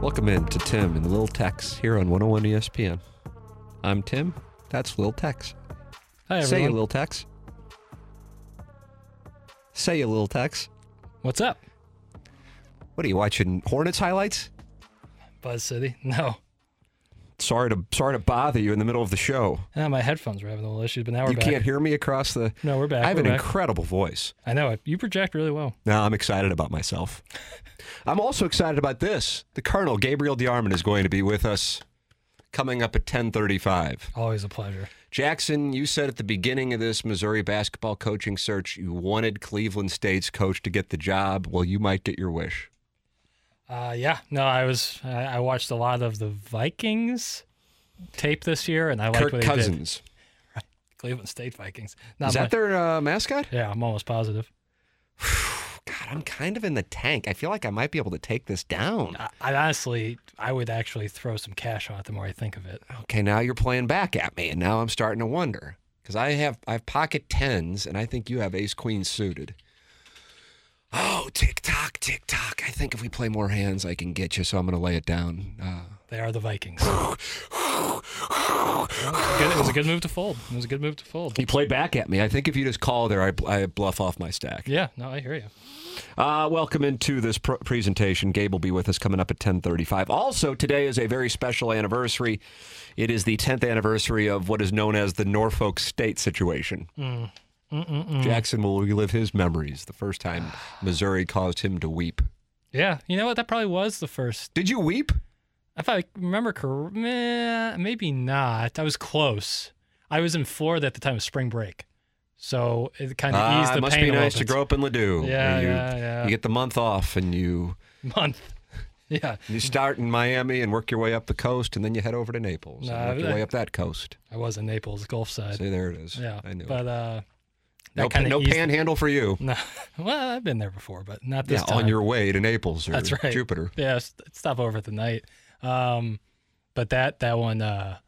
Welcome in to Tim and Lil Tex here on 101 ESPN. I'm Tim. That's Lil Tex. Hi, Say everyone. a Lil Tex. Say a Lil Tex. What's up, What are you watching? Hornets highlights? Buzz City? No. Sorry to sorry to bother you in the middle of the show. Ah, my headphones were having a little issues, but now we're you back. can't hear me across the. No, we're back. I have we're an back. incredible voice. I know it. You project really well. Now I'm excited about myself. I'm also excited about this. The Colonel Gabriel DeArmond is going to be with us coming up at 10:35. Always a pleasure. Jackson, you said at the beginning of this Missouri basketball coaching search you wanted Cleveland State's coach to get the job. Well, you might get your wish. Uh, yeah. No, I was. I, I watched a lot of the Vikings tape this year, and I Kirk what they did. Cousins. Cleveland State Vikings. Not Is that much- their uh, mascot? Yeah, I'm almost positive. God, I'm kind of in the tank. I feel like I might be able to take this down. I, I honestly, I would actually throw some cash on it the more I think of it. Okay, now you're playing back at me, and now I'm starting to wonder because I have I have pocket tens, and I think you have ace queen suited. Oh, tick tock, tick tock. I think if we play more hands, I can get you. So I'm going to lay it down. Uh, They are the Vikings. Well, it was a good move to fold. It was a good move to fold. he played back at me. I think if you just call there, I, I bluff off my stack. Yeah. No, I hear you. Uh, welcome into this pr- presentation. Gabe will be with us coming up at 1035. Also, today is a very special anniversary. It is the 10th anniversary of what is known as the Norfolk State situation. Jackson will relive his memories, the first time Missouri caused him to weep. Yeah. You know what? That probably was the first Did you weep? If I remember correctly, maybe not. I was close. I was in Florida at the time of spring break, so it kind of Ah, eased the it must pain be nice to grow up in Ladue. Yeah, you, yeah, yeah. You get the month off and you month. Yeah, you start in Miami and work your way up the coast, and then you head over to Naples and work your I- way up that coast. I was in Naples, Gulf side. See, there it is. yeah, I knew. but uh, that no kind of no eased. panhandle for you. No, well, I've been there before, but not this yeah, time. on your way to Naples or That's right. Jupiter. Yeah, stop over at the night. Um, but that that one uh,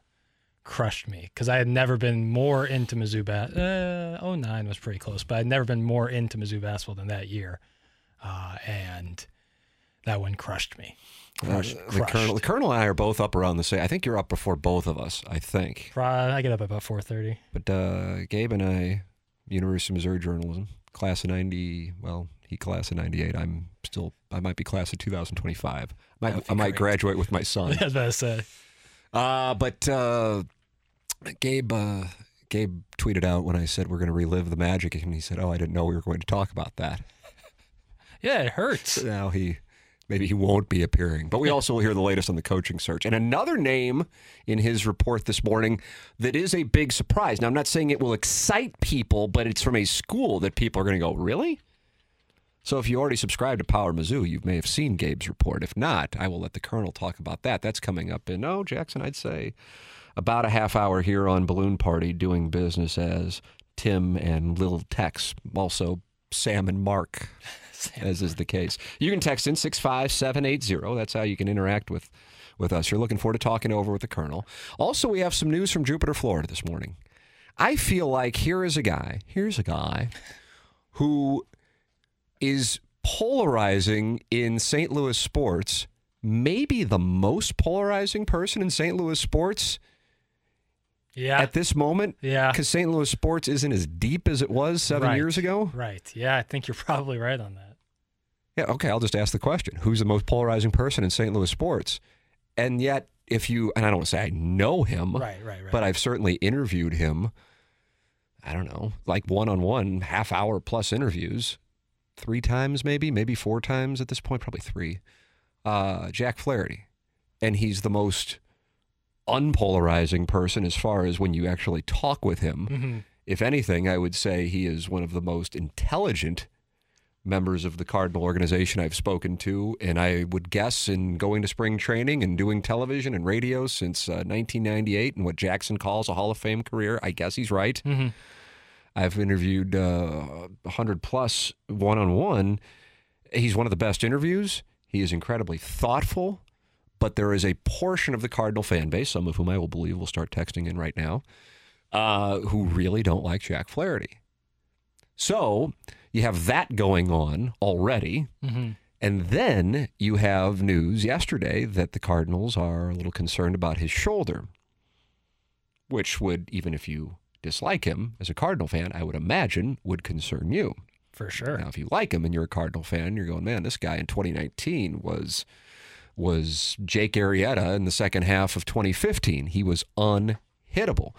crushed me because I had never been more into Mizzou bas. Uh, 09 was pretty close, but I'd never been more into Mizzou basketball than that year, uh, and that one crushed me. Crushed, Uh, the colonel, the colonel and I are both up around the same. I think you're up before both of us. I think. I get up about 4:30. But uh, Gabe and I, University of Missouri journalism, class of '90. Well, he class of '98. I'm still. I might be class of 2025. I might, I might graduate with my son. I was about to say. Uh, but uh, Gabe, uh, Gabe tweeted out when I said we're going to relive the magic, and he said, "Oh, I didn't know we were going to talk about that." Yeah, it hurts. now he maybe he won't be appearing. But we also will hear the latest on the coaching search. And another name in his report this morning that is a big surprise. Now I'm not saying it will excite people, but it's from a school that people are going to go, "Really?" So if you already subscribe to Power Mizzou, you may have seen Gabe's report. If not, I will let the Colonel talk about that. That's coming up in oh, Jackson, I'd say about a half hour here on Balloon Party doing business as Tim and Lil Tex, also Sam and Mark as is the case. You can text in 65780. That's how you can interact with, with us. You're looking forward to talking over with the Colonel. Also, we have some news from Jupiter, Florida this morning. I feel like here is a guy, here's a guy who is polarizing in St. Louis sports, maybe the most polarizing person in St. Louis sports Yeah. at this moment. Yeah. Because St. Louis sports isn't as deep as it was seven Right. years ago. Right. Yeah, I think you're probably right on that. Yeah, okay, I'll just ask the question. Who's the most polarizing person in St. Louis sports? And yet, if you, and I don't want to say I know him, Right, right, right. but I've certainly interviewed him, I don't know, like one on one, half hour plus interviews, three times maybe, maybe four times at this point, probably three. Uh, Jack Flaherty. And he's the most unpolarizing person as far as when you actually talk with him. Mm-hmm. If anything, I would say he is one of the most intelligent members of the Cardinal organization I've spoken to, and I would guess in going to spring training and doing television and radio since uh, 1998 and what Jackson calls a Hall of Fame career, I guess he's right. I've interviewed uh, 100 plus one on one. He's one of the best interviews. He is incredibly thoughtful, but there is a portion of the Cardinal fan base, some of whom I will believe will start texting in right now, uh, who really don't like Jack Flaherty. So you have that going on already. Mm-hmm. And then you have news yesterday that the Cardinals are a little concerned about his shoulder, which would, even if you dislike him as a Cardinal fan, I would imagine would concern you. For sure. Now, if you like him and you're a Cardinal fan, you're going, man, this guy in 2019 was was Jake Arrieta in the second half of 2015. He was unhittable.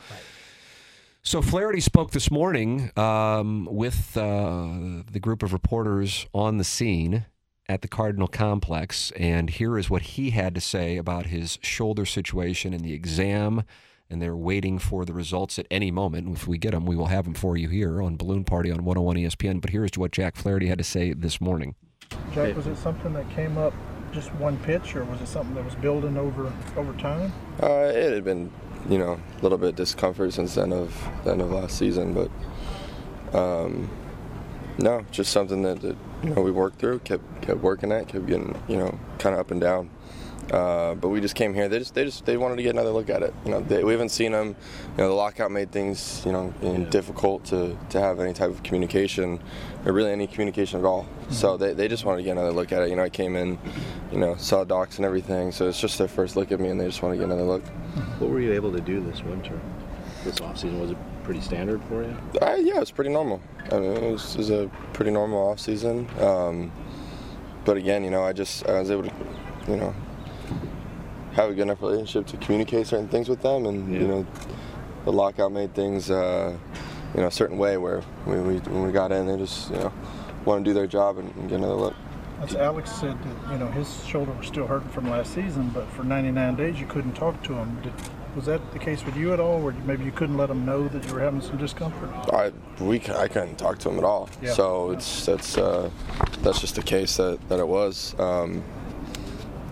So Flaherty spoke this morning um, with uh, the group of reporters on the scene at the Cardinal complex, and here is what he had to say about his shoulder situation and the exam. And they're waiting for the results at any moment. If we get them, we will have them for you here on Balloon Party on 101 ESPN. But here's what Jack Flaherty had to say this morning. Jack, was it something that came up just one pitch, or was it something that was building over over time? Uh, it had been, you know, a little bit discomfort since the end of the end of last season, but um, no, just something that, that you know we worked through, kept kept working at, kept getting you know kind of up and down. Uh, but we just came here. They just they just they wanted to get another look at it. You know, they, we haven't seen them. You know, the lockout made things you know difficult to, to have any type of communication, or really any communication at all. So they, they just wanted to get another look at it. You know, I came in, you know, saw docs and everything. So it's just their first look at me, and they just want to get another look. What were you able to do this winter? This offseason was it pretty standard for you? Uh, yeah, it's pretty normal. I mean, it was, it was a pretty normal off season. Um, but again, you know, I just I was able to, you know, have a good enough relationship to communicate certain things with them, and you know, the lockout made things, uh, you know, a certain way where we, we, when we got in, they just you know want to do their job and, and get another look. As Alex said, that, you know, his shoulder was still hurting from last season, but for 99 days you couldn't talk to him. Did, was that the case with you at all, where maybe you couldn't let him know that you were having some discomfort? I we I couldn't talk to him at all. Yeah. So it's that's uh, that's just the case that, that it was. Um,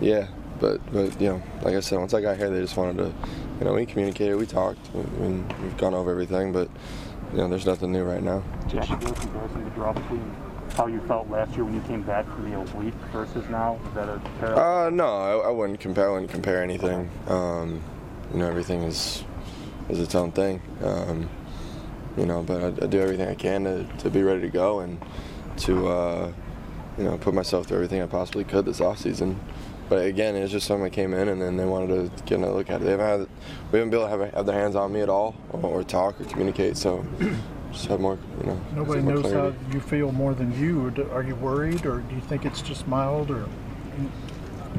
yeah, but but you know, like I said, once I got here, they just wanted to, you know, we communicated, we talked, we, we've gone over everything, but you know, there's nothing new right now. Did you do a comparison to draw between how you felt last year when you came back from the oblique versus now? Is that a parallel? Uh, no, I, I wouldn't compare. I wouldn't compare anything. Um, you know, everything is is its own thing. Um, you know, but I, I do everything I can to, to be ready to go and to uh, you know put myself through everything I possibly could this off season. But again, it's just something that came in, and then they wanted to get another look at it. They haven't had, we haven't been able to have, have their hands on me at all, or, or talk or communicate. So just have more, you know. Nobody some more knows how you feel more than you. Are you worried, or do you think it's just mild, or?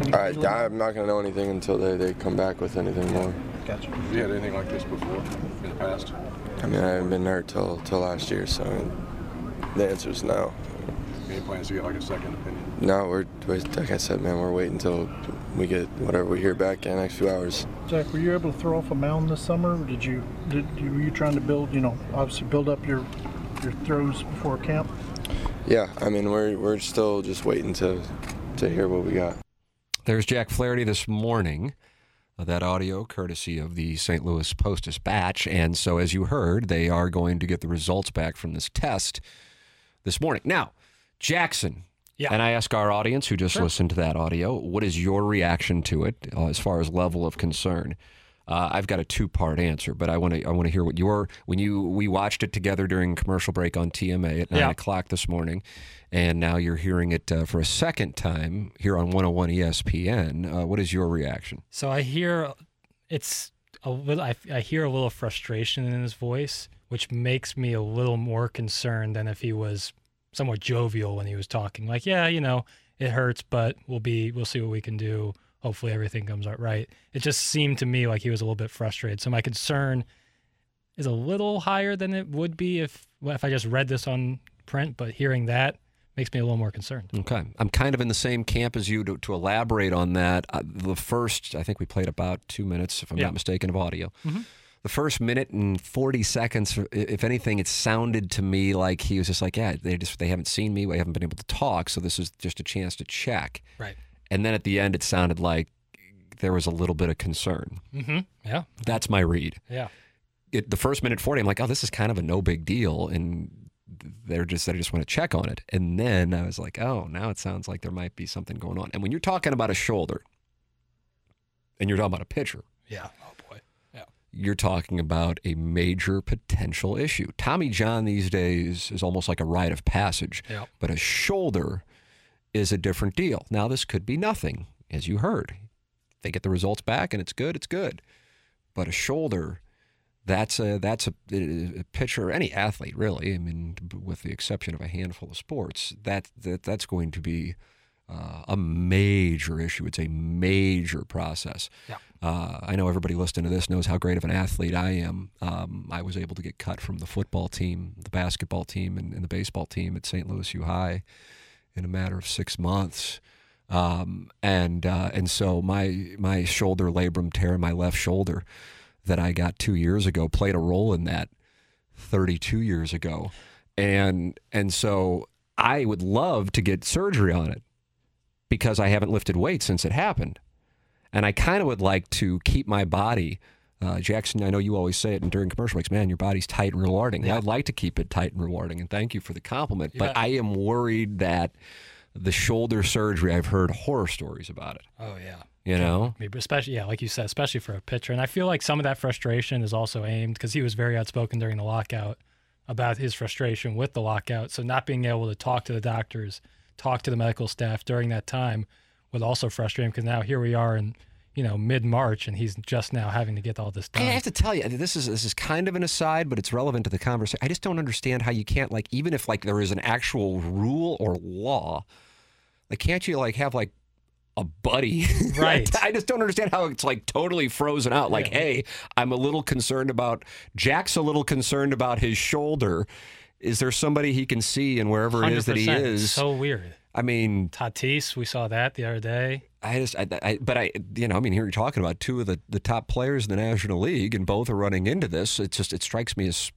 any I, I'm not gonna know anything until they, they come back with anything more. Gotcha. Have you had anything like this before in the past? I mean, I haven't been hurt till till last year, so I mean, the answer is no. Any plans to get like a second opinion? No, we're we- like I said, man. We're waiting until we get whatever we hear back in the next few hours. Jack, were you able to throw off a mound this summer? Or did you did you, were you trying to build, you know, obviously build up your your throws before camp? Yeah, I mean, we're we're still just waiting to to hear what we got. There's Jack Flaherty this morning. Uh, that audio courtesy of the St. Louis Post Dispatch. And so, as you heard, they are going to get the results back from this test this morning. Now, Jackson. Yeah. And I ask our audience who just listened to that audio, what is your reaction to it uh, as far as level of concern? Uh, I've got a two-part answer, but I want to I want to hear what your when you we watched it together during commercial break on TMA at nine Yeah. o'clock this morning, and now you're hearing it uh, for a second time here on 101 ESPN. Uh, what is your reaction? So I hear it's a little. I, I hear a little frustration in his voice, which makes me a little more concerned than if he was somewhat jovial when he was talking. Like, yeah, you know, it hurts, but we'll be. We'll see what we can do. Hopefully, everything comes out right. It just seemed to me like he was a little bit frustrated. So my concern is a little higher than it would be if well, if I just read this on print. But hearing that makes me a little more concerned. Okay. I'm kind of in the same camp as you to, to elaborate on that. Uh, the first, I think we played about two minutes, if I'm Yeah. not mistaken, of audio. The first minute and 40 seconds, if anything, it sounded to me like he was just like, yeah, they just they haven't seen me, we haven't been able to talk, so this is just a chance to check. Right. And then at the end, it sounded like there was a little bit of concern. Mm-hmm. Yeah. That's my read. Yeah. It, the first minute 40, I'm like, oh, this is kind of a no big deal, and they're just they just want to check on it. And then I was like, oh, now it sounds like there might be something going on. And when you're talking about a shoulder, and you're talking about a pitcher, Yeah. You're talking about a major potential issue. Tommy John these days is almost like a rite of passage, Yep. but a shoulder is a different deal. Now, this could be nothing, as you heard. They get the results back and it's good, it's good. But a shoulder, that's a that's a, a pitcher, any athlete really. I mean, with the exception of a handful of sports, that, that that's going to be uh, a major issue. It's a major process. Yeah. Uh, I know everybody listening to this knows how great of an athlete I am. Um, I was able to get cut from the football team, the basketball team, and, and the baseball team at St. Louis U High in a matter of six months. Um, and uh, and so my my shoulder labrum tear in my left shoulder that I got two years ago played a role in that 32 years ago, and and so I would love to get surgery on it because I haven't lifted weights since it happened. And I kind of would like to keep my body. Uh, Jackson, I know you always say it and during commercial breaks, man, your body's tight and rewarding. I'd like to keep it tight and rewarding, and thank you for the compliment. but. I am worried that the shoulder surgery, I've heard horror stories about it. Oh yeah. You know? Maybe especially yeah, like you said, especially for a pitcher. And I feel like some of that frustration is also aimed because he was very outspoken during the lockout about his frustration with the lockout. So not being able to talk to the doctors, talk to the medical staff during that time would also frustrate him because now here we are in you know mid March and he's just now having to get all this done. I have to tell you, this is this is kind of an aside, but it's relevant to the conversation. I just don't understand how you can't like, even if like there is an actual rule or law, like can't you like have like a buddy? Right. I just don't understand how it's like totally frozen out. Like, Yeah. hey, I'm a little concerned about Jack's a little concerned about his shoulder. Is there somebody he can see and wherever it is that he is? So weird. I mean, Tatis, we saw that the other day. I just, I, I, but I, you know, I mean, here you're talking about two of the, the top players in the National League, and both are running into this. It just, it strikes me as,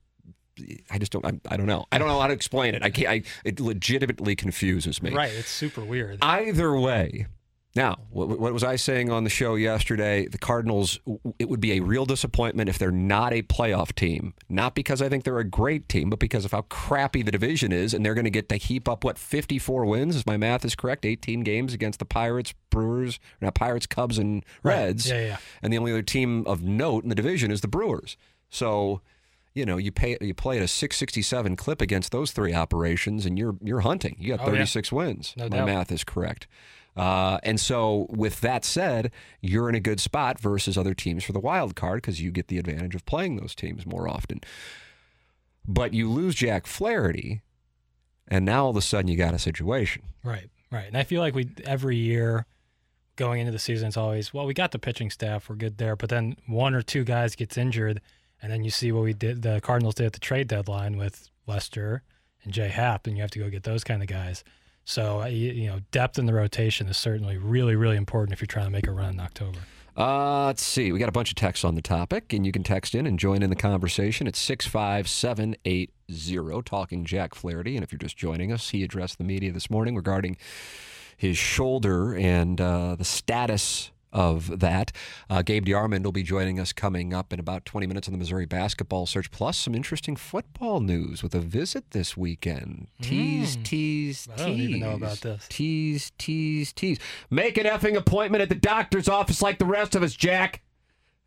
I just don't, I, I don't know, I don't know how to explain it. I can't, I, it legitimately confuses me. Right. It's super weird. Either way. Now, what, what was I saying on the show yesterday? The Cardinals, it would be a real disappointment if they're not a playoff team. Not because I think they're a great team, but because of how crappy the division is, and they're going to get to heap up, what, 54 wins, if my math is correct, 18 games against the Pirates, Brewers, now Pirates, Cubs, and Right. Reds. Yeah, yeah. And the only other team of note in the division is the Brewers. So, you know, you pay you play at a 667 clip against those three operations, and you're you're hunting. You got Oh, yeah. 36 wins. No My doubt. math is correct. Uh, and so, with that said, you're in a good spot versus other teams for the wild card because you get the advantage of playing those teams more often. But you lose Jack Flaherty, and now all of a sudden you got a situation. Right, right. And I feel like we every year going into the season, it's always well, we got the pitching staff, we're good there, but then one or two guys gets injured, and then you see what we did, the Cardinals did at the trade deadline with Lester and Jay Happ, and you have to go get those kind of guys. So uh, you, know, depth in the rotation is certainly really, really important if you're trying to make a run in October. Uh, let's see. We got a bunch of texts on the topic, and you can text in and join in the conversation at 65780 talking Jack Flaherty. And if you're just joining us, he addressed the media this morning regarding his shoulder and uh, the status of that. Uh, Gabe DeArmond will be joining us coming up in about 20 minutes on the Missouri Basketball Search, plus some interesting football news with a visit this weekend. Tease, tease, tease. I don't even know about this. Tease, tease, tease. Make an effing appointment at the doctor's office like the rest of us, Jack.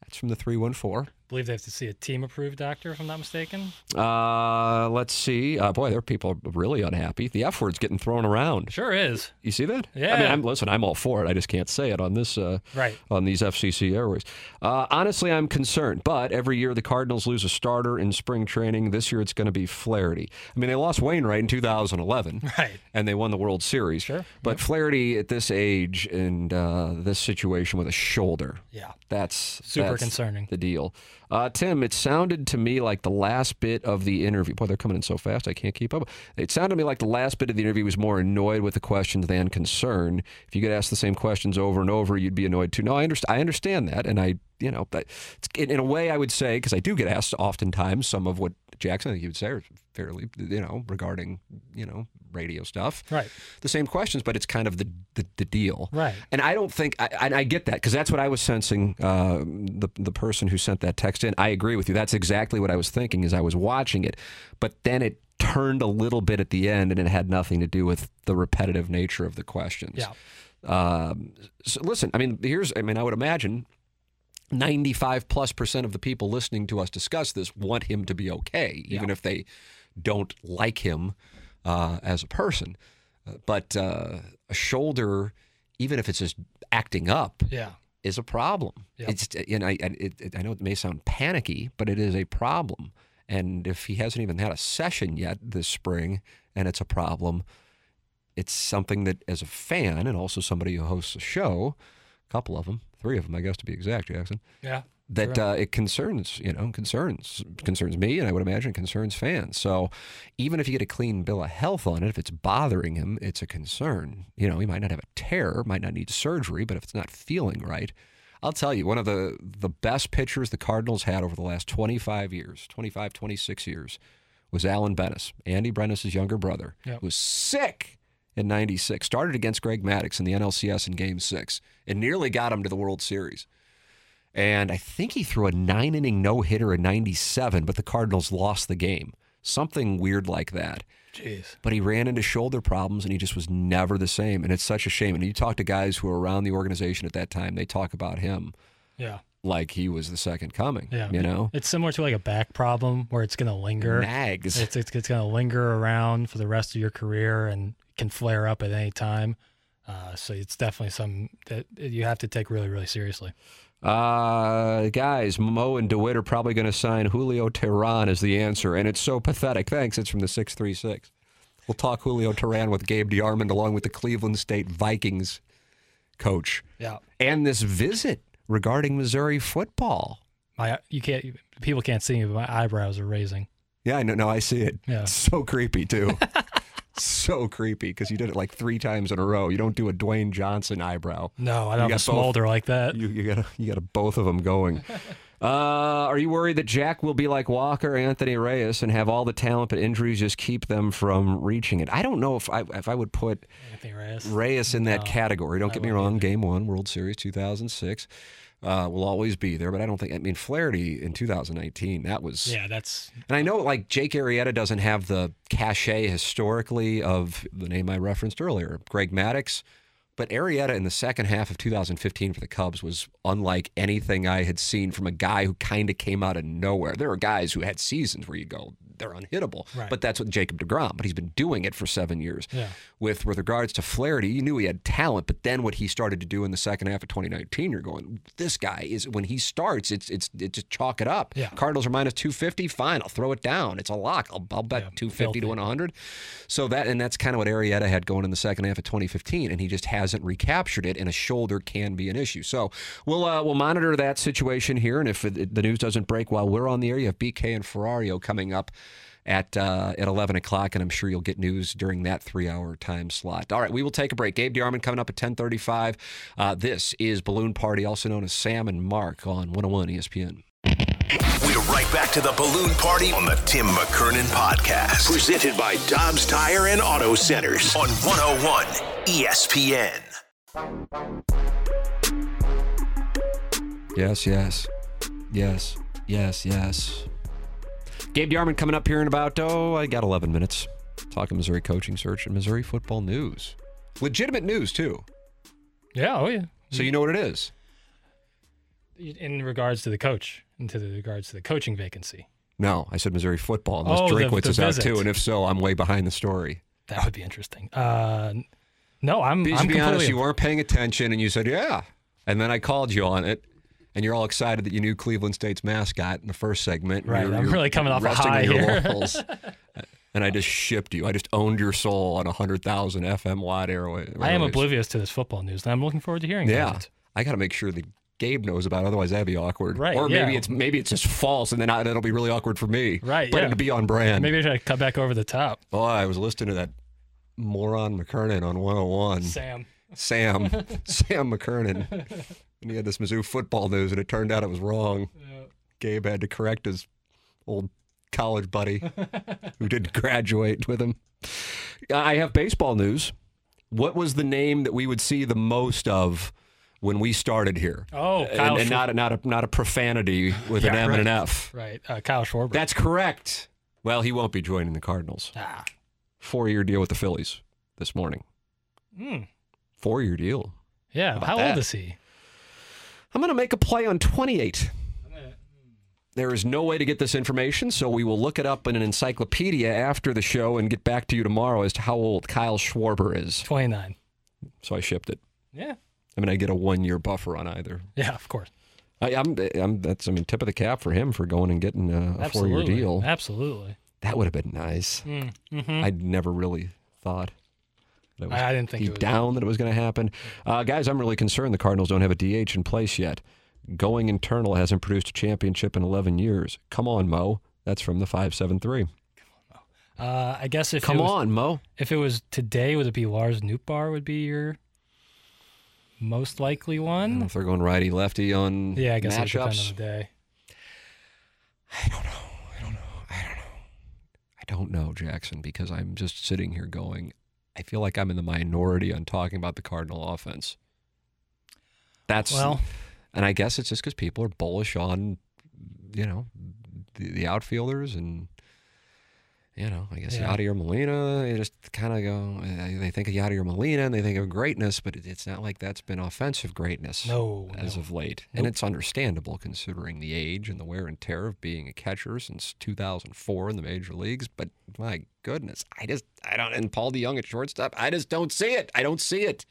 That's from the 314. Believe they have to see a team approved doctor, if I'm not mistaken. Uh, let's see. Uh, boy, there are people really unhappy. The F word's getting thrown around. Sure is. You see that? I mean, Yeah. I'm, listen, I'm all for it. I just can't say it on this, uh, Right. on these FCC airways. Uh, honestly, I'm concerned. But every year the Cardinals lose a starter in spring training. This year it's going to be Flaherty. I mean, they lost Wainwright in 2011, Right. and they won the World Series. Sure. But Flaherty at this age and uh, this situation with a shoulder. Yeah. That's Super that's concerning. The deal, uh, Tim. It sounded to me like the last bit of the interview. Boy, they're coming in so fast, I can't keep up. It sounded to me like the last bit of the interview was more annoyed with the questions than concerned. If you could ask the same questions over and over, you'd be annoyed too. No, I understand. I understand that, and I you know, but it's, in, in a way, I would say because I do get asked oftentimes some of what Jackson, I think you would say, are fairly, you know, regarding you know radio stuff, Right. The same questions, but it's kind of the the, the deal, Right. And I don't think, I, and I get that because that's what I was sensing. Uh, the the person who sent that text in, I agree with you. That's exactly what I was thinking as I was watching it, but then it turned a little bit at the end, and it had nothing to do with the repetitive nature of the questions. Yeah. Um, so listen, I mean, here's, I mean, I would imagine 95 plus percent of the people listening to us discuss this want him to be okay, even if they don't like him uh, as a person. Uh, but uh, a shoulder, even if it's just acting up, Yeah. is a problem. Yep. It's and I and it, it, I know it may sound panicky, but it is a problem. And if he hasn't even had a session yet this spring, and it's a problem, it's something that, as a fan and also somebody who hosts a show, a couple of them, three of them, I guess to be exact, Jackson, Yeah. that Sure. uh, it concerns, you know, concerns concerns me, and I would imagine concerns fans. So even if you get a clean bill of health on it, if it's bothering him, it's a concern. You know, he might not have a tear, might not need surgery, but if it's not feeling right, I'll tell you, one of the the best pitchers the Cardinals had over the last 25 years, 25, 26 years, was Alan Benes, Andy Benes' younger brother. Yep. Was sick in 96. Started against Greg Maddux in the NLCS in game six and nearly got him to the World Series. And I think he threw a nine inning no hitter in 97, but the Cardinals lost the game. Something weird like that. Jeez. But he ran into shoulder problems and he just was never the same. And it's such a shame. And you talk to guys who were around the organization at that time, they talk about him Yeah. Like he was the second coming. Yeah. You know? It's similar to like a back problem where it's going to linger. Nags. It's, it's, it's going to linger around for the rest of your career and can flare up at any time. Uh, so it's definitely something that you have to take really, really seriously. Uh, guys, Mo and DeWitt are probably going to sign Julio Teheran as the answer, and it's so pathetic. Thanks. It's from the 636. We'll talk Julio Teheran with Gabe DeArmond along with the Cleveland State Vikings coach. Yeah. And this visit regarding Missouri football. My, you can't, people can't see me, but my eyebrows are raising. Yeah, I know. No, I see it. Yeah. It's so creepy, too. so creepy because you did it like three times in a row. You don't do a Dwayne Johnson eyebrow. No, I don't have a got both. smolder like that. You, you got you got both of them going. Uh, are you worried that Jack will be like Walker, Anthony Reyes, and have all the talent, but injuries just keep them from reaching it? I don't know if I if I would put Reyes. Reyes in that No, category. Don't I get me wrong. Game one, World Series 2006, uh, will always be there. But I don't think. I mean, Flaherty in 2019. That was. Yeah, that's And I know, like Jake Arrieta doesn't have the cachet historically of the name I referenced earlier, Greg Maddux. But Arrieta in the second half of 2015 for the Cubs was unlike anything I had seen from a guy who kind of came out of nowhere. There are guys who had seasons where you go, they're unhittable. Right. But that's what Jacob DeGrom. But he's been doing it for seven years. Yeah. With with regards to Flaherty, you knew he had talent, but then what he started to do in the second half of 2019, you're going, this guy is when he starts, it's it's it's just chalk it up. Yeah. Cardinals are minus 250. Fine, I'll throw it down. It's a lock. I'll, I'll bet Yeah, 250 filthy. to 100. So that and that's kind of what Arrieta had going in the second half of 2015, and he just hasn't recaptured it. And a shoulder can be an issue. So we'll uh, we'll monitor that situation here, and if it, the news doesn't break while we're on the air, you have BK and Ferrario coming up. At uh, at 11 o'clock, and I'm sure you'll get news during that three hour time slot. All right, we will take a break. Gabe DeArmond coming up at 10:35. Uh, this is Balloon Party, also known as Sam and Mark on 101 ESPN. We're right back to the balloon party on the Tim McKernan podcast. Presented by Dobbs Tire and Auto Centers on 101 ESPN. Yes, yes, yes, yes, yes. Gabe DeArmond coming up here in about, oh, I got 11 minutes. Talking Missouri coaching search and Missouri football news. Legitimate news, too. yeah, oh yeah. So you know what it is. In regards to the coach, and to the regards to the coaching vacancy, No, I said Missouri football, unless Oh, the- Drinkwitz the is out too. And if so, I'm way behind the story. that would be interesting. Uh, no, I'm. Be, I'm to be honest, you weren't paying attention and you said, yeah. And then I called you on it. And you're all excited that you knew Cleveland State's mascot in the first segment. Right, You're- I'm you're really coming off a high here. and I just shipped you. I just owned your soul on a 100,000 FM wide airway. I am oblivious to this football news, and I'm looking forward to hearing Yeah. it. I got to make sure that Gabe knows about it. Otherwise, that'd be awkward. Right, Or maybe yeah. it's maybe it's just false, and then I, that'll be really awkward for me. Right, But yeah. it'd be on brand. Maybe I should cut back over the top. Oh, I was listening to that moron McKernan on 101. Sam. Sam, Sam McKernan. And he had this Mizzou football news, and it turned out it was wrong. Gabe had to correct his old college buddy who didn't graduate with him. I have baseball news. What was the name that we would see the most of when we started here? Oh, and, Kyle and Schwar- not a, not a not a profanity with an Yeah, M and an. F. Right. Uh, Kyle Schwarber. That's correct. Well, he won't be joining the Cardinals. ah. Four year deal with the Phillies this morning. Hmm. Four year deal. Yeah. about How old is he? I'm going to make a play on 28. There is no way to get this information, so we will look it up in an encyclopedia after the show and get back to you tomorrow as to how old Kyle Schwarber is. 29. So I shipped it. Yeah. I mean, I get a one year buffer on either. Yeah, of course. I, I'm, I'm, that's, I mean, tip of the cap for him for going and getting a, a four year deal. Absolutely. That would have been nice. Mm, mhm. I'd never really thought. That was I didn't think it deep was- down that it was going to happen. Uh, guys, I'm really concerned the Cardinals don't have a DH in place yet. Going internal hasn't produced a championship in 11 years. Come on, Mo. That's from the 573. Uh, I guess if Come it was, on, Mo. if it was today, would it be Lars Nootbaar would be your most likely I don't know one? if they're going righty lefty on Yeah, I guess depend on matchups. the day. I don't know, Jackson, because I'm just sitting here going, I feel like I'm in the minority on talking about the Cardinal offense. That's Well- and I guess it's just because people are bullish on, you know, the, the outfielders and, you know, I guess Yeah. Yadier Molina. They just kind of go, they they think of Yadier Molina and they think of greatness, but it's not like that's been offensive greatness No, as no. of late. And it's understandable considering the age and the wear and tear of being a catcher since 2004 in the major leagues. But my goodness, I just, I don't, and Paul DeJong at shortstop, I just don't see it. I don't see it.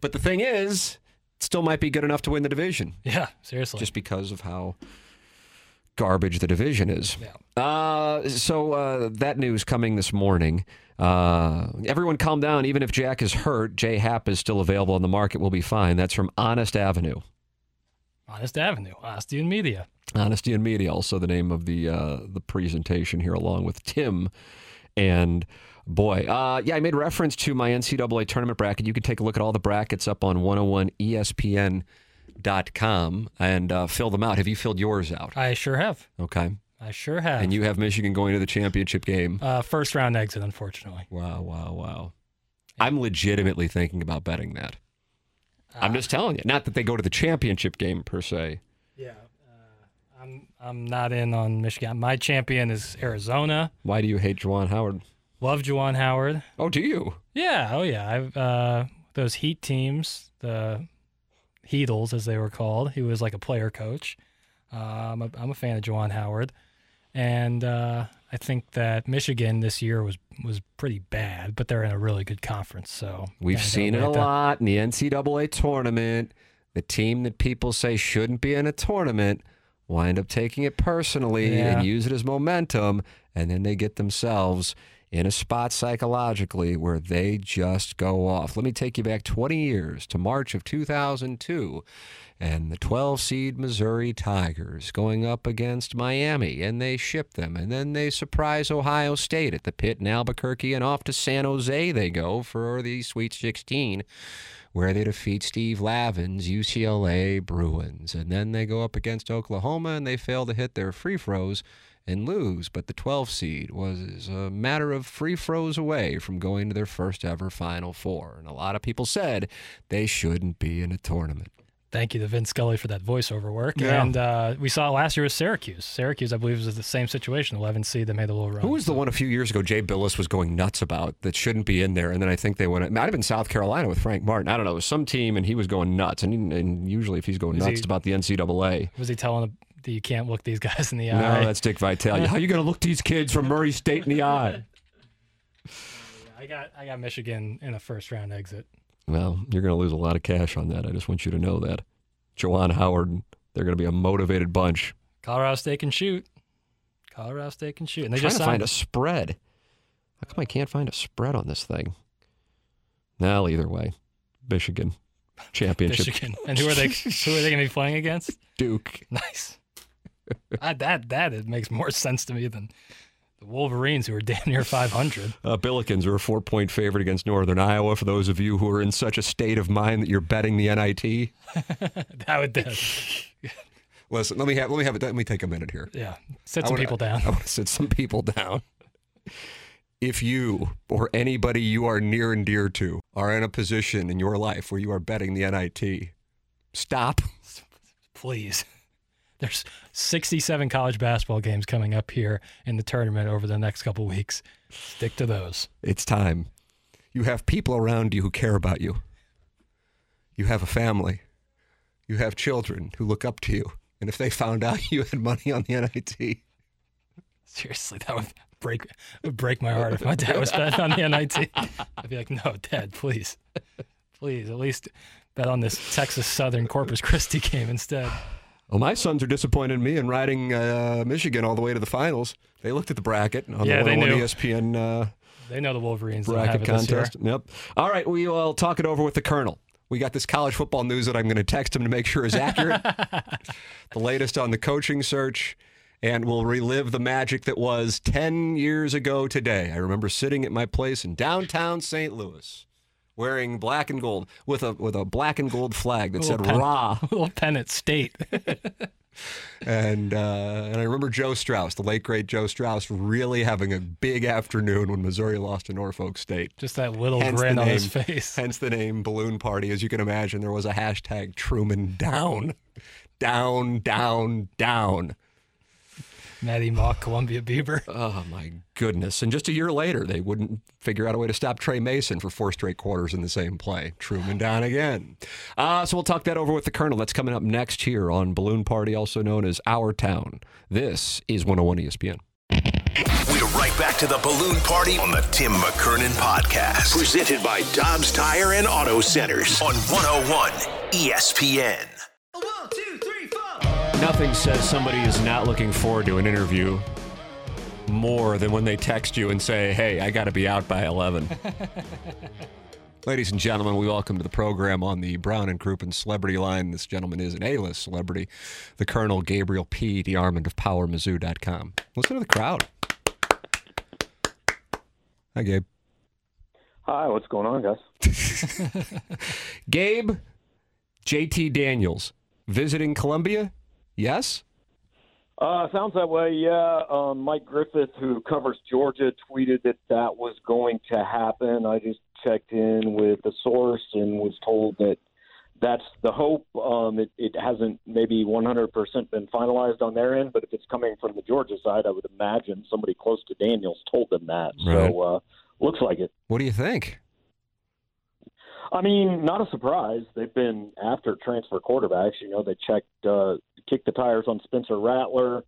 But the thing is, it still might be good enough to win the division Yeah, seriously. just because of how garbage the division is. Yeah. Uh, so uh, that news coming this morning. Uh, everyone calm down. Even if Jack is hurt, J Happ is still available on the market. We'll be fine. That's from Honest Avenue. Honest Avenue, Honesty and Media. Honesty and Media, also the name of the uh, the presentation here, along with Tim and boy. Uh, yeah, I made reference to my NCAA tournament bracket. You can take a look at all the brackets up on 101ESPN.com and uh, fill them out. Have you filled yours out? I sure have. Okay. I sure have. And you have Michigan going to the championship game. uh, first round exit, unfortunately. Wow, wow, wow. I'm legitimately thinking about betting that. I'm just telling you. Not that they go to the championship game per se. Yeah. Uh, I'm I'm not in on Michigan. My champion is Arizona. Why do you hate Juwan Howard? Love Juwan Howard. Oh, do you? Yeah. Oh yeah. I've uh, those Heat teams, the Heatles as they were called. He was like a player coach. Uh, I'm a, I'm a fan of Juwan Howard, and uh, I think that Michigan this year was was pretty bad, but they're in a really good conference. So We've seen it a lot in the NCAA tournament. The team that people say shouldn't be in a tournament wind up taking it personally Yeah. and use it as momentum, and then they get themselves in a spot psychologically where they just go off. Let me take you back 20 years to March of 2002 and the 12 seed Missouri Tigers going up against Miami, and they ship them, and then they surprise Ohio State at the pit in Albuquerque, and off to San Jose they go for the Sweet 16 where they defeat Steve Lavin's UCLA Bruins. And then they go up against Oklahoma and they fail to hit their free throws and lose. But the 12 seed was a matter of free throws away from going to their first ever Final Four. And a lot of people said they shouldn't be in a tournament. Thank you to Vin Scully for that voiceover work. Yeah. And uh, we saw last year with Syracuse. Syracuse, I believe, was the same situation. 11 seed that made the little run. Who was the one a few years ago Jay Bilas was going nuts about that shouldn't be in there? And then I think they went, it might have been South Carolina with Frank Martin. I don't know. It was some team and he was going nuts. And, and usually if he's going Was nuts, he- about the NCAA. Was he telling them that you can't look these guys in the eye. No, that's Dick Vitale. How are you going to look these kids from Murray State in the eye? I got I got Michigan in a first round exit. Well, you're going to lose a lot of cash on that. I just want you to know that. Juwan Howard, they're going to be a motivated bunch. Colorado State can shoot. Colorado State can shoot. And they trying just to find a spread. How come I can't find a spread on this thing? Well, either way, Michigan championship. Michigan. And who are they? who are they going to be playing against? Duke. Nice. I, that that it makes more sense to me than The Wolverines, who are damn near 500. Uh, Billikens are a four point favorite against Northern Iowa. For those of you who are in such a state of mind that you're betting the NIT, that would do. listen. Let me have let me have it. Let me take a minute here. Yeah. Sit some wanna- people down. I want to sit some people down. If you or anybody you are near and dear to are in a position in your life where you are betting the NIT, stop. Please. There's 67 college basketball games coming up here in the tournament over the next couple weeks. Stick to those. It's time. You have people around you who care about you. You have a family. You have children who look up to you. And if they found out you had money on the NIT, Seriously, that would break would break my heart if my dad was betting on the NIT. I'd be like, no, Dad, please, please, at least bet on this Texas Southern Corpus Christi game instead. Well, my sons are disappointed in me in riding uh, Michigan all the way to the finals. They looked at the bracket on Yeah, the they 101. ESPN uh, They know the Wolverines bracket it this year. contest. Yep. All right, we will talk it over with the Colonel. We got this college football news that I'm going to text him to make sure is accurate. the latest on the coaching search, and we'll relive the magic that was 10 years ago today. I remember sitting at my place in downtown St. Louis. Wearing black and gold with a with a black and gold flag that said pen- "Raw," little Pennant State. and uh, and I remember Joe Strauss, the late great Joe Strauss, really having a big afternoon when Missouri lost to Norfolk State. Just that little Hence grin the on his face. Hence the name Balloon Party. As you can imagine, there was a hashtag Truman down, down, down, down. Matty Mock, Columbia Beaver. Oh my goodness! And just a year later, they wouldn't figure out a way to stop Trey Mason for four straight quarters in the same play. Truman down again. Uh, so we'll talk that over with the Colonel. That's coming up next here on Balloon Party, also known as Our Town. This is 101 ESPN. We're right back to the balloon party on the Tim McKernan podcast. Presented by Dobbs Tire and Auto Centers on 101 ESPN. Nothing says somebody is not looking forward to an interview more than when they text you and say, hey, I got to be out by 11. Ladies and gentlemen, we welcome to the program on the Brown and Crouppen celebrity line. This gentleman is an A-list celebrity, the Colonel Gabriel P. DeArmond of PowerMizzou.com. Listen to the crowd. Hi, Gabe. Hi, what's going on, guys? Gabe, JT Daniels, visiting Columbia? Yes? Uh, sounds that way, yeah. Um, Mike Griffith, who covers Georgia, tweeted that that was going to happen. I just checked in with the source and was told that that's the hope. Um, it, it hasn't maybe 100% been finalized on their end, but if it's coming from the Georgia side, I would imagine somebody close to Daniels told them that. Right. So uh, looks like it. What do you think? I mean, not a surprise. They've been after transfer quarterbacks. You know, they checked, uh, kicked the tires on Spencer Rattler.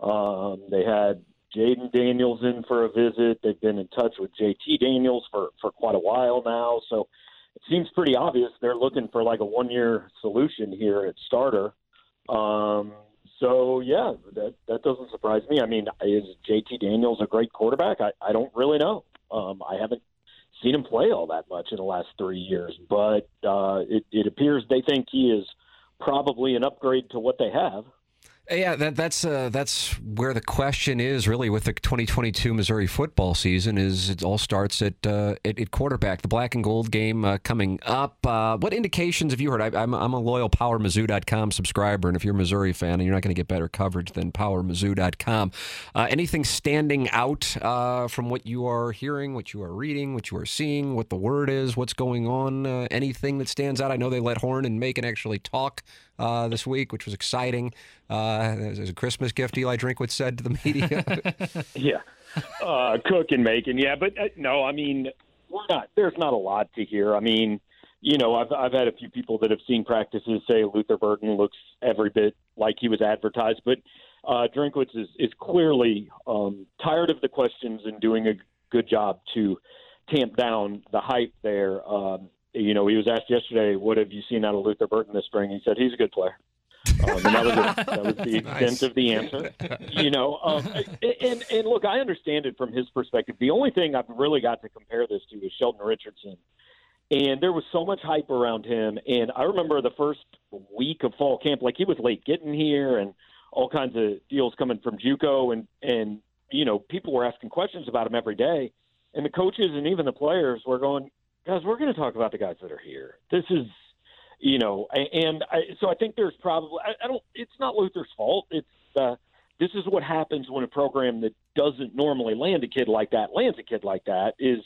Um, they had Jayden Daniels in for a visit. They've been in touch with JT Daniels for for quite a while now. So it seems pretty obvious they're looking for like a one year solution here at starter. Um, so yeah, that that doesn't surprise me. I mean, is JT Daniels a great quarterback? I, I don't really know. Um, I haven't seen him play all that much in the last three years, but uh, it, it appears they think he is probably an upgrade to what they have. Yeah, that, that's uh, that's where the question is really with the 2022 Missouri football season. Is it all starts at uh, at, at quarterback? The black and gold game uh, coming up. Uh, what indications have you heard? I, I'm I'm a loyal PowerMizzou.com subscriber, and if you're a Missouri fan, and you're not going to get better coverage than PowerMizzou.com. Uh, anything standing out uh, from what you are hearing, what you are reading, what you are seeing, what the word is, what's going on? Anything that stands out? I know they let Horn and Macon actually talk uh, this week, which was exciting. Uh, as a Christmas gift, Eli Drinkwitz said to the media. yeah, uh, cook and Macon. Yeah, but uh, no, I mean, we're not. There's not a lot to hear. I mean, you know, I've I've had a few people that have seen practices say Luther Burden looks every bit like he was advertised, but uh, Drinkwitz is is clearly um, tired of the questions and doing a good job to tamp down the hype there. Um, you know, he was asked yesterday, "What have you seen out of Luther Burden this spring?" He said, "He's a good player." Um, that was it. That was the Nice. extent of the answer. You know, um, and and look, I understand it from his perspective. The only thing I've really got to compare this to is Sheldon Richardson, and there was so much hype around him. And I remember the first week of fall camp, like he was late getting here, and all kinds of deals coming from JUCO, and and you know, people were asking questions about him every day, and the coaches and even the players were going, guys, we're going to talk about the guys that are here. This is, you know, and I, so I think there's probably I, I don't. It's not Luther's fault. It's uh, this is what happens when a program that doesn't normally land a kid like that lands a kid like that. Is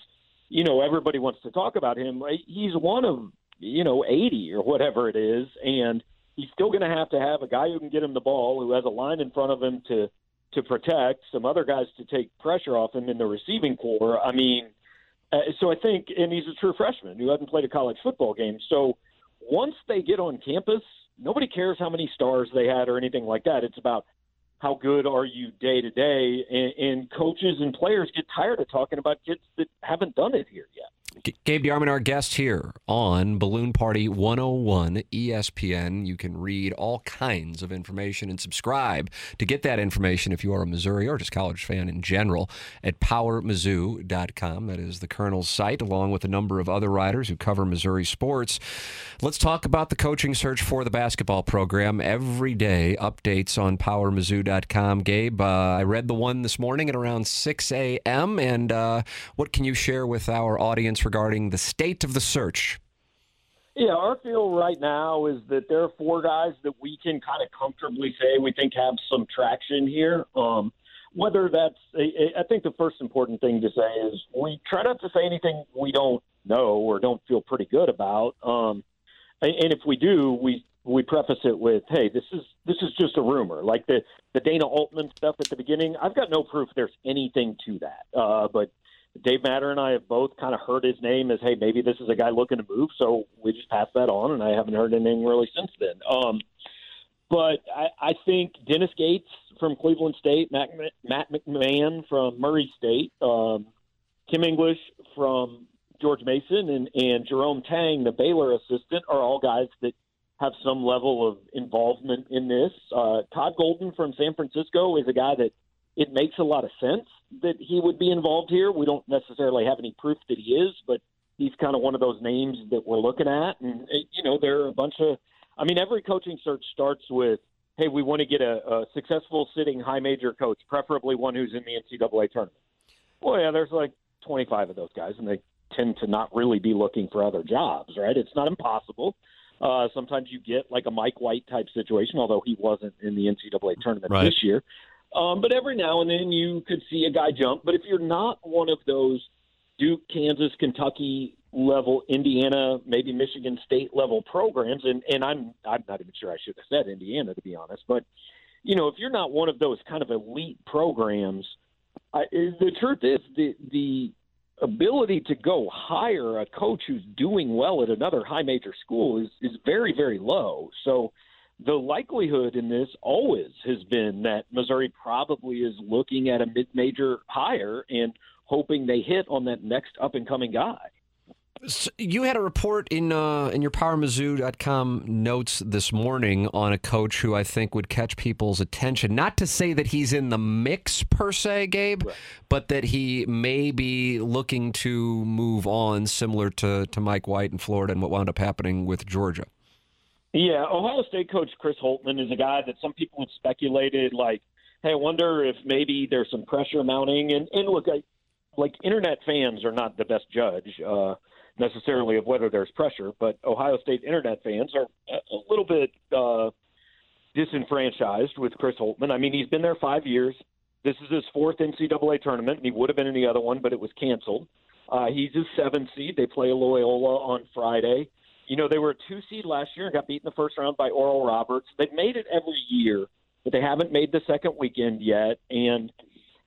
you know everybody wants to talk about him. He's one of you know 80 or whatever it is, and he's still going to have to have a guy who can get him the ball, who has a line in front of him to to protect, some other guys to take pressure off him in the receiving corps. I mean, uh, so I think, and he's a true freshman who hasn't played a college football game. So once they get on campus, nobody cares how many stars they had or anything like that. It's about how good are you day to day, and coaches and players get tired of talking about kids that haven't done it here yet. Gabe DeArmond, our guest here on Balloon Party 101 ESPN. You can read all kinds of information and subscribe to get that information if you are a Missouri or just college fan in general at powermizzou.com. That is the Colonel's site, along with a number of other writers who cover Missouri sports. Let's talk about the coaching search for the basketball program. Every day, updates on powermizzou.com. Gabe, uh, I read the one this morning at around 6 a.m. And uh, what can you share with our audience regarding the state of the search? Yeah, our feel right now is that there are four guys that we can kind of comfortably say we think have some traction here. Um, whether that's, I think the first important thing to say is we try not to say anything we don't know or don't feel pretty good about. Um, and if we do, we we preface it with, "Hey, this is this is just a rumor." Like the the Dana Altman stuff at the beginning, I've got no proof there's anything to that. Uh, but Dave Matter and I have both kind of heard his name as, hey, maybe this is a guy looking to move. So we just passed that on, and I haven't heard anything really since then. Um, but I, I think Dennis Gates from Cleveland State, Matt, Matt McMahon from Murray State, um, English from George Mason, and, and Jerome Tang, the Baylor assistant, are all guys that have some level of involvement in this. Uh, Todd Golden from San Francisco is a guy that it makes a lot of sense that he would be involved here. We don't necessarily have any proof that he is, but he's kind of one of those names that we're looking at. And, you know, there are a bunch of, I mean, every coaching search starts with, hey, we want to get a, a successful sitting high major coach, preferably one who's in the NCAA tournament. Well, yeah, there's like 25 of those guys, and they tend to not really be looking for other jobs, right? It's not impossible. Uh, sometimes you get like a Mike White type situation, although he wasn't in the NCAA tournament right. this year. Um, but every now and then you could see a guy jump. But if you're not one of those Duke, Kansas, Kentucky level, Indiana, maybe Michigan State level programs, and and I'm I'm not even sure I should have said Indiana to be honest, but you know if you're not one of those kind of elite programs, I, the truth is the the ability to go hire a coach who's doing well at another high major school is is very very low. So the likelihood in this always has been that Missouri probably is looking at a mid-major hire and hoping they hit on that next up-and-coming guy. So you had a report in uh, in your PowerMizzou.com notes this morning on a coach who I think would catch people's attention. Not to say that he's in the mix per se, Gabe, right. but that he may be looking to move on, similar to, to Mike White in Florida and what wound up happening with Georgia. Yeah, Ohio State coach Chris Holtmann is a guy that some people have speculated, like, hey, I wonder if maybe there's some pressure mounting. And, and look, I, like, internet fans are not the best judge uh, necessarily of whether there's pressure, but Ohio State internet fans are a, little bit uh, disenfranchised with Chris Holtmann. I mean, he's been there five years. This is his fourth NCAA tournament, and he would have been in the other one, but it was canceled. Uh, he's a seven seed. They play Loyola on Friday. You know, they were a two seed last year and got beat in the first round by Oral Roberts. They've made it every year, but they haven't made the second weekend yet. And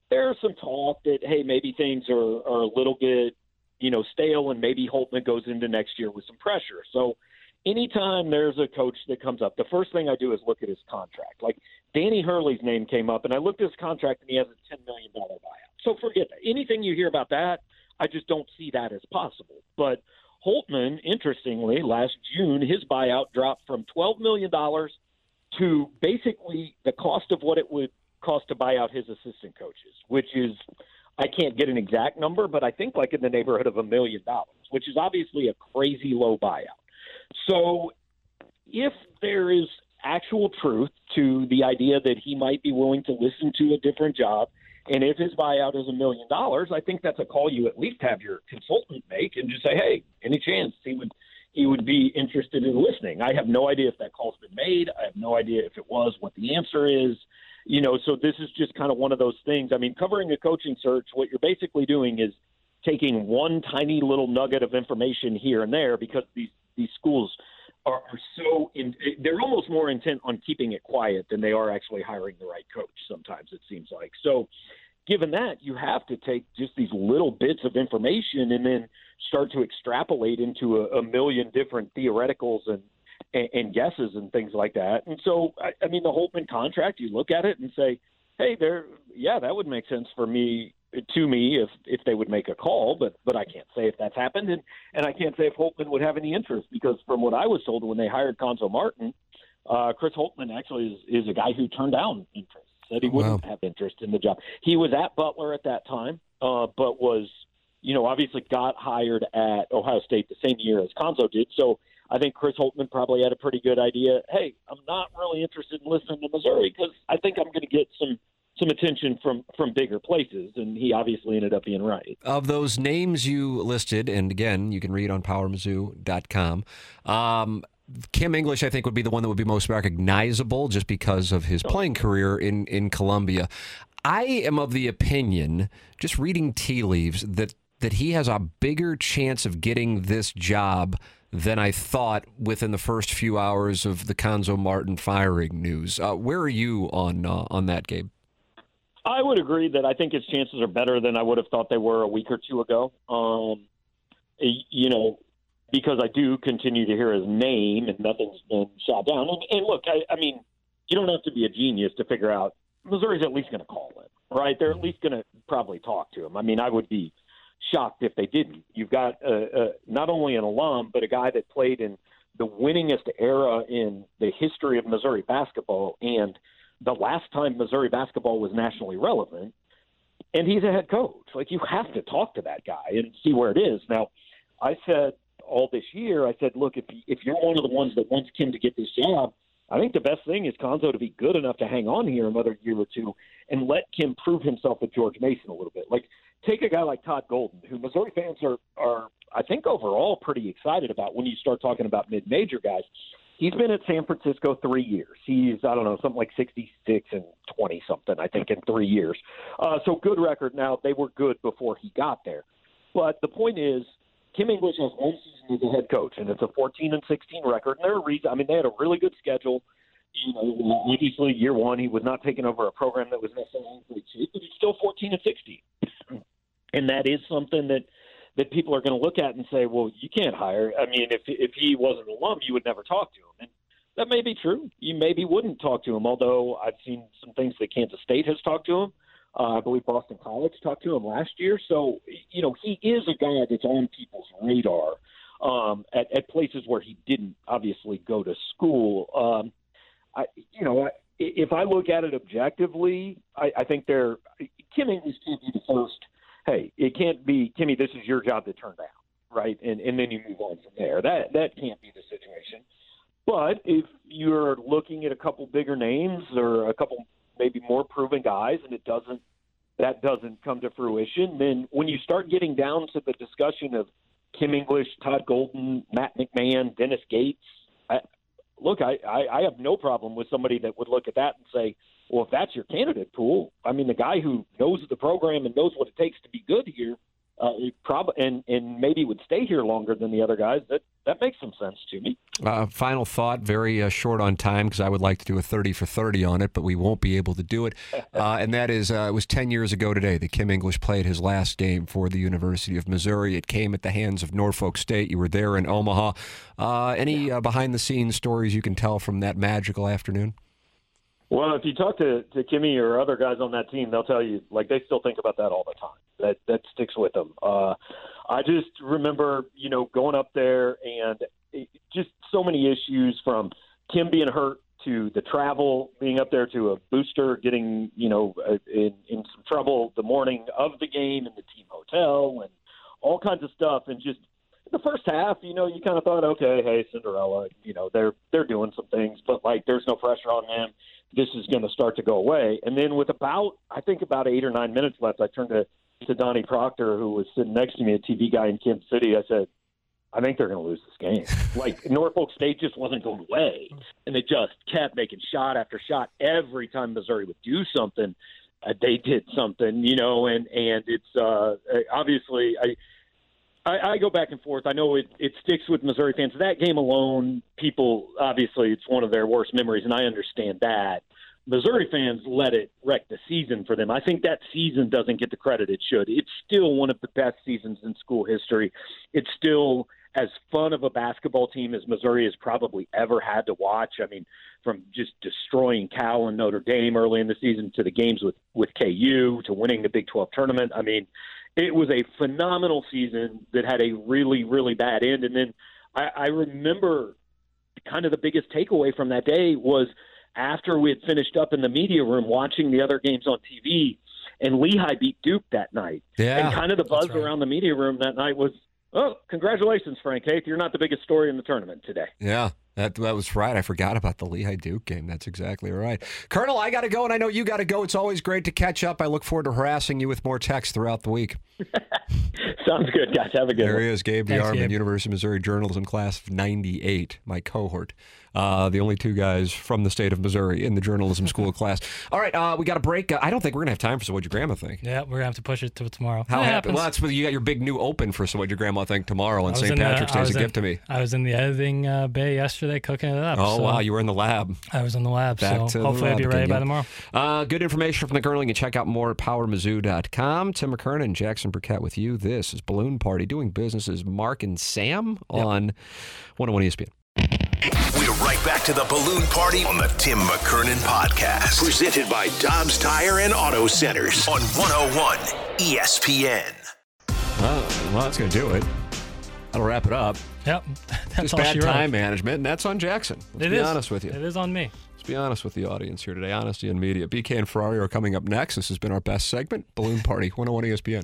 there's some talk that hey, maybe things are are a little bit you know stale, and maybe Holtmann goes into next year with some pressure. So anytime there's a coach that comes up, the first thing I do is look at his contract. Like Danny Hurley's name came up, and I looked at his contract, and he has a ten million dollar buyout. So forget that. anything you hear about that. I just don't see that as possible. But Holtmann, interestingly, last June, his buyout dropped from $12 million to basically the cost of what it would cost to buy out his assistant coaches, which is, I can't get an exact number, but I think like in the neighborhood of a million dollars, which is obviously a crazy low buyout. So if there is actual truth to the idea that he might be willing to listen to a different job, And if his buyout is a million dollars, I think that's a call you at least have your consultant make and just say, hey, any chance he would he would be interested in listening. I have no idea if that call's been made. I have no idea if it was, what the answer is. You know, so this is just kind of one of those things. I mean, covering a coaching search, what you're basically doing is taking one tiny little nugget of information here and there because these these schools are, are so in, they're almost more intent on keeping it quiet than they are actually hiring the right coach. Sometimes it seems like so. Given that, you have to take just these little bits of information and then start to extrapolate into a, a million different theoreticals and, and and guesses and things like that. And so, I, I mean, the Holtmann contract, you look at it and say, hey, there, yeah, that would make sense for me to me if if they would make a call, but but I can't say if that's happened, and and I can't say if Holtmann would have any interest because from what I was told when they hired Cuonzo Martin, uh, Chris Holtmann actually is is a guy who turned down interest, said he wouldn't Wow. have interest in the job. He was at Butler at that time, uh, but was you know obviously got hired at Ohio State the same year as Cuonzo did, so. I think Chris Holtmann probably had a pretty good idea. Hey, I'm not really interested in listening to Missouri because I think I'm going to get some some attention from from bigger places, and he obviously ended up being right. Of those names you listed, and again, you can read on powermizzou.com. Um, Kim English, I think, would be the one that would be most recognizable just because of his playing career in, in Columbia. I am of the opinion, just reading tea leaves, that, that he has a bigger chance of getting this job than I thought within the first few hours of the Cuonzo Martin firing news. Uh, where are you on uh, on that, Gabe? I would agree that I think his chances are better than I would have thought they were a week or two ago. Um, you know, because I do continue to hear his name and nothing's been shot down. And, and look, I, I mean, you don't have to be a genius to figure out Missouri's at least going to call him, right? They're at least going to probably talk to him. I mean, I would be shocked if they didn't. You've got uh, uh, not only an alum, but a guy that played in the winningest era in the history of Missouri basketball and the last time Missouri basketball was nationally relevant. And he's a head coach. Like, you have to talk to that guy and see where it is. Now, I said all this year, I said, look, if, if you're one of the ones that wants Kim to get this job, I think the best thing is Cuonzo to be good enough to hang on here another year or two and let Kim prove himself with George Mason a little bit. Like, take a guy like Todd Golden, who Missouri fans are, are I think, overall pretty excited about when you start talking about mid major guys. He's been at San Francisco three years. He's, I don't know, something like 66 and 20 something, I think, in three years. Uh, so good record. Now, they were good before he got there. But the point is, Kim English has one season as a head coach, and it's a 14 and 16 record. And there are reasons. I mean, they had a really good schedule. You know, obviously, year one, he was not taking over a program that was necessarily great but he's still 14 and 16. And that is something that that people are going to look at and say, well, you can't hire. I mean, if if he wasn't an alum, you would never talk to him. And that may be true. You maybe wouldn't talk to him, although I've seen some things that Kansas State has talked to him. Uh, I believe Boston College talked to him last year. So, you know, he is a guy that's on people's radar um, at, at places where he didn't obviously go to school. Um, I, you know, I, if I look at it objectively, I, I think they're Kim English can't be the first. Hey, it can't be Kimmy. This is your job to turn down, right? And and then you move on from there. That that can't be the situation. But if you're looking at a couple bigger names or a couple maybe more proven guys, and it doesn't that doesn't come to fruition, then when you start getting down to the discussion of Kim English, Todd Golden, Matt McMahon, Dennis Gates, I, look, I, I, I have no problem with somebody that would look at that and say, well, if that's your candidate pool, I mean, the guy who knows the program and knows what it takes to be good here, uh, probably and and maybe would stay here longer than the other guys. That that makes some sense to me. Uh, final thought, very uh, short on time because I would like to do a 30 for 30 on it, but we won't be able to do it. Uh, and that is, uh, it was 10 years ago today that Kim English played his last game for the University of Missouri. It came at the hands of Norfolk State. You were there in Omaha. Uh, any uh, behind the scenes stories you can tell from that magical afternoon? Well, if you talk to to Kimmy or other guys on that team, they'll tell you like they still think about that all the time. That that sticks with them. Uh, I just remember, you know, going up there and it, just so many issues from Kim being hurt to the travel, being up there to a booster getting, you know, in, in some trouble the morning of the game in the team hotel and all kinds of stuff. And just the first half, you know, you kind of thought, okay, hey, Cinderella, you know, they're they're doing some things, but like there's no pressure on them. This is going to start to go away. And then with about, I think about eight or nine minutes left, I turned to to Donnie Proctor, who was sitting next to me, a TV guy in Kansas City. I said, I think they're going to lose this game. like Norfolk State just wasn't going away, and they just kept making shot after shot. Every time Missouri would do something, uh, they did something, you know. And and it's uh, obviously I. I, I go back and forth. I know it, it sticks with Missouri fans. That game alone, people obviously it's one of their worst memories, and I understand that. Missouri fans let it wreck the season for them. I think that season doesn't get the credit it should. It's still one of the best seasons in school history. It's still as fun of a basketball team as Missouri has probably ever had to watch. I mean, from just destroying Cal and Notre Dame early in the season to the games with with KU to winning the Big 12 tournament. I mean, it was a phenomenal season that had a really really bad end. And then I, I remember kind of the biggest takeaway from that day was after we had finished up in the media room watching the other games on TV. And Lehigh beat Duke that night. Yeah, and kind of the buzz right. around the media room that night was, Oh, congratulations, Frank Haith. You're not the biggest story in the tournament today. Yeah, that, that was right. I forgot about the Lehigh Duke game. That's exactly right. Colonel, I got to go, and I know you got to go. It's always great to catch up. I look forward to harassing you with more texts throughout the week. Sounds good, guys. Have a good there one. There he is, Gabe DeArmond, University of Missouri journalism class of 98, my cohort. Uh, the only two guys from the state of Missouri in the journalism school class. All right, uh, we got a break. Uh, I don't think we're going to have time for So What'd Your Grandma Think? Yeah, we're going to have to push it to tomorrow. How happened? Well, that's you got your big new open for So What'd Your Grandma Think tomorrow on St. Patrick's Day as a in, gift to me. I was in the editing uh, bay yesterday cooking it up. Oh, so wow. You were in the lab. I was in the lab. Back so hopefully I'll be ready by tomorrow. Uh, good information from the Colonel. You can check out more at powermizzou.com. Tim McKernan and Jackson Burkett with you. This is Balloon Party doing business as Mark and Sam yep. on 101 ESPN. We're right back to the balloon party on the Tim McKernan podcast, presented by Dobbs Tire and Auto Centers on 101 ESPN. Well, well that's going to do it. That'll wrap it up. Yep. That's Just bad time management, and that's on Jackson. Let's it be is. honest with you. It is on me. Let's be honest with the audience here today. Honesty and media. BK and Ferrari are coming up next. This has been our best segment, Balloon Party, 101 ESPN.